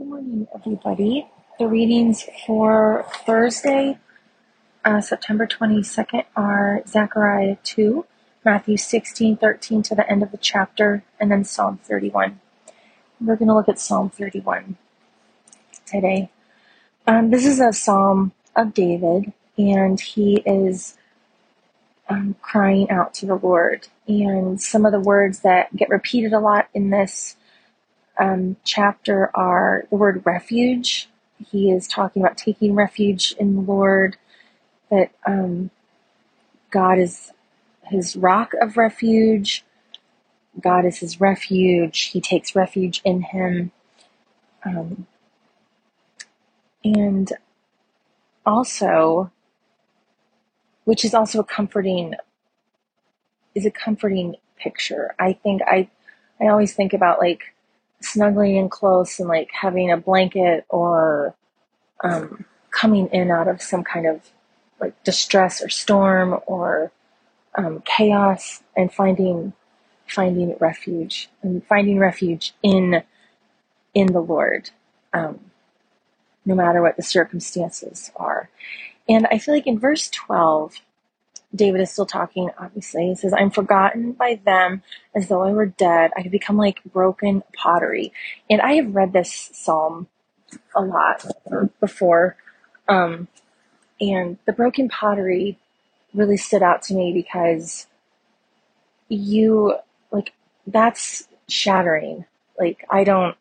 Good morning, everybody. The readings for Thursday, uh, September 22nd are Zechariah 2, Matthew 16, 13 to the end of the chapter, and then Psalm 31. We're going to look at Psalm 31 today. Um, this is a psalm of David, and he is um, crying out to the Lord. And some of the words that get repeated a lot in this um, chapter are the word refuge. He is talking about taking refuge in the Lord, that um, God is his rock of refuge. God is his refuge. He takes refuge in him. Um, and also, which is also a comforting, is a comforting picture. I think I, I always think about like snuggling in close and like having a blanket or um, coming in out of some kind of like distress or storm or um, chaos and finding finding refuge and finding refuge in in the Lord, um, no matter what the circumstances are. And I feel like in verse twelve, David is still talking, obviously. He says, I'm forgotten by them as though I were dead. I have become like broken pottery. And I have read this psalm a lot before. Um, and the broken pottery really stood out to me because you, like, that's shattering. Like, I don't,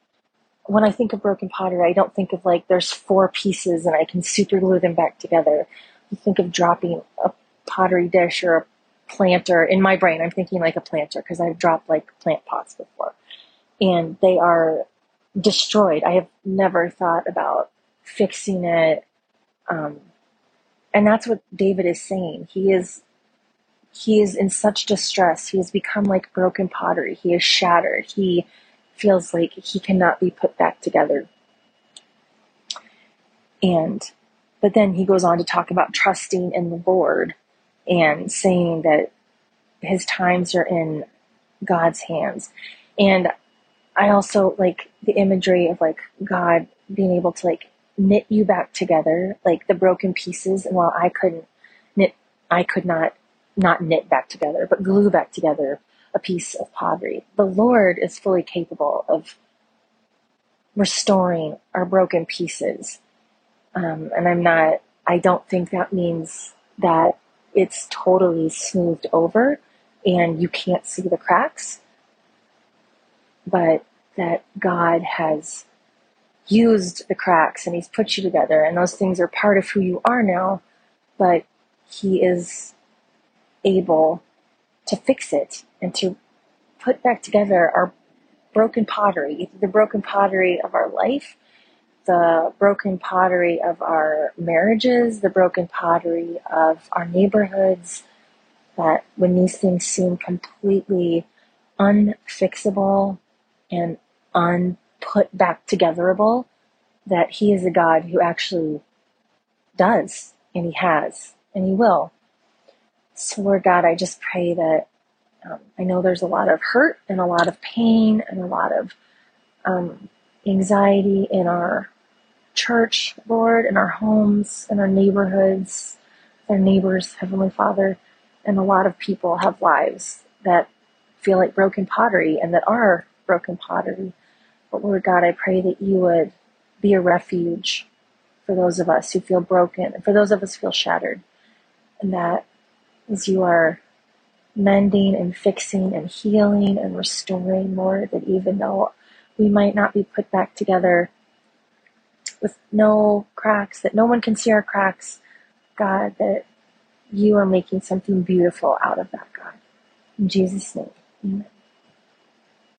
when I think of broken pottery, I don't think of like there's four pieces and I can super glue them back together. I think of dropping a pottery dish or a planter in my brain. I'm thinking like a planter because I've dropped like plant pots before and they are destroyed. I have never thought about fixing it. Um, and that's what David is saying. He is he is in such distress. He has become like broken pottery. He is shattered. He feels like he cannot be put back together. And but then he goes on to talk about trusting in the Lord and saying that his times are in God's hands. And I also like the imagery of like God being able to like knit you back together, like the broken pieces. And while I couldn't knit, I could not not knit back together, but glue back together a piece of pottery. The Lord is fully capable of restoring our broken pieces. Um, and I'm not, I don't think that means that it's totally smoothed over and you can't see the cracks, but that God has used the cracks and He's put you together, and those things are part of who you are now, but He is able to fix it and to put back together our broken pottery, the broken pottery of our life the broken pottery of our marriages, the broken pottery of our neighborhoods, that when these things seem completely unfixable and unput back togetherable, that He is a God who actually does, and He has, and He will. So, Lord God, I just pray that um, I know there's a lot of hurt and a lot of pain and a lot of um, anxiety in our church, Lord, in our homes, in our neighborhoods, our neighbors, Heavenly Father, and a lot of people have lives that feel like broken pottery and that are broken pottery. But Lord God, I pray that you would be a refuge for those of us who feel broken and for those of us who feel shattered. And that as you are mending and fixing and healing and restoring, Lord, that even though we might not be put back together with no cracks, that no one can see our cracks, God, that you are making something beautiful out of that, God. In Jesus' name, amen.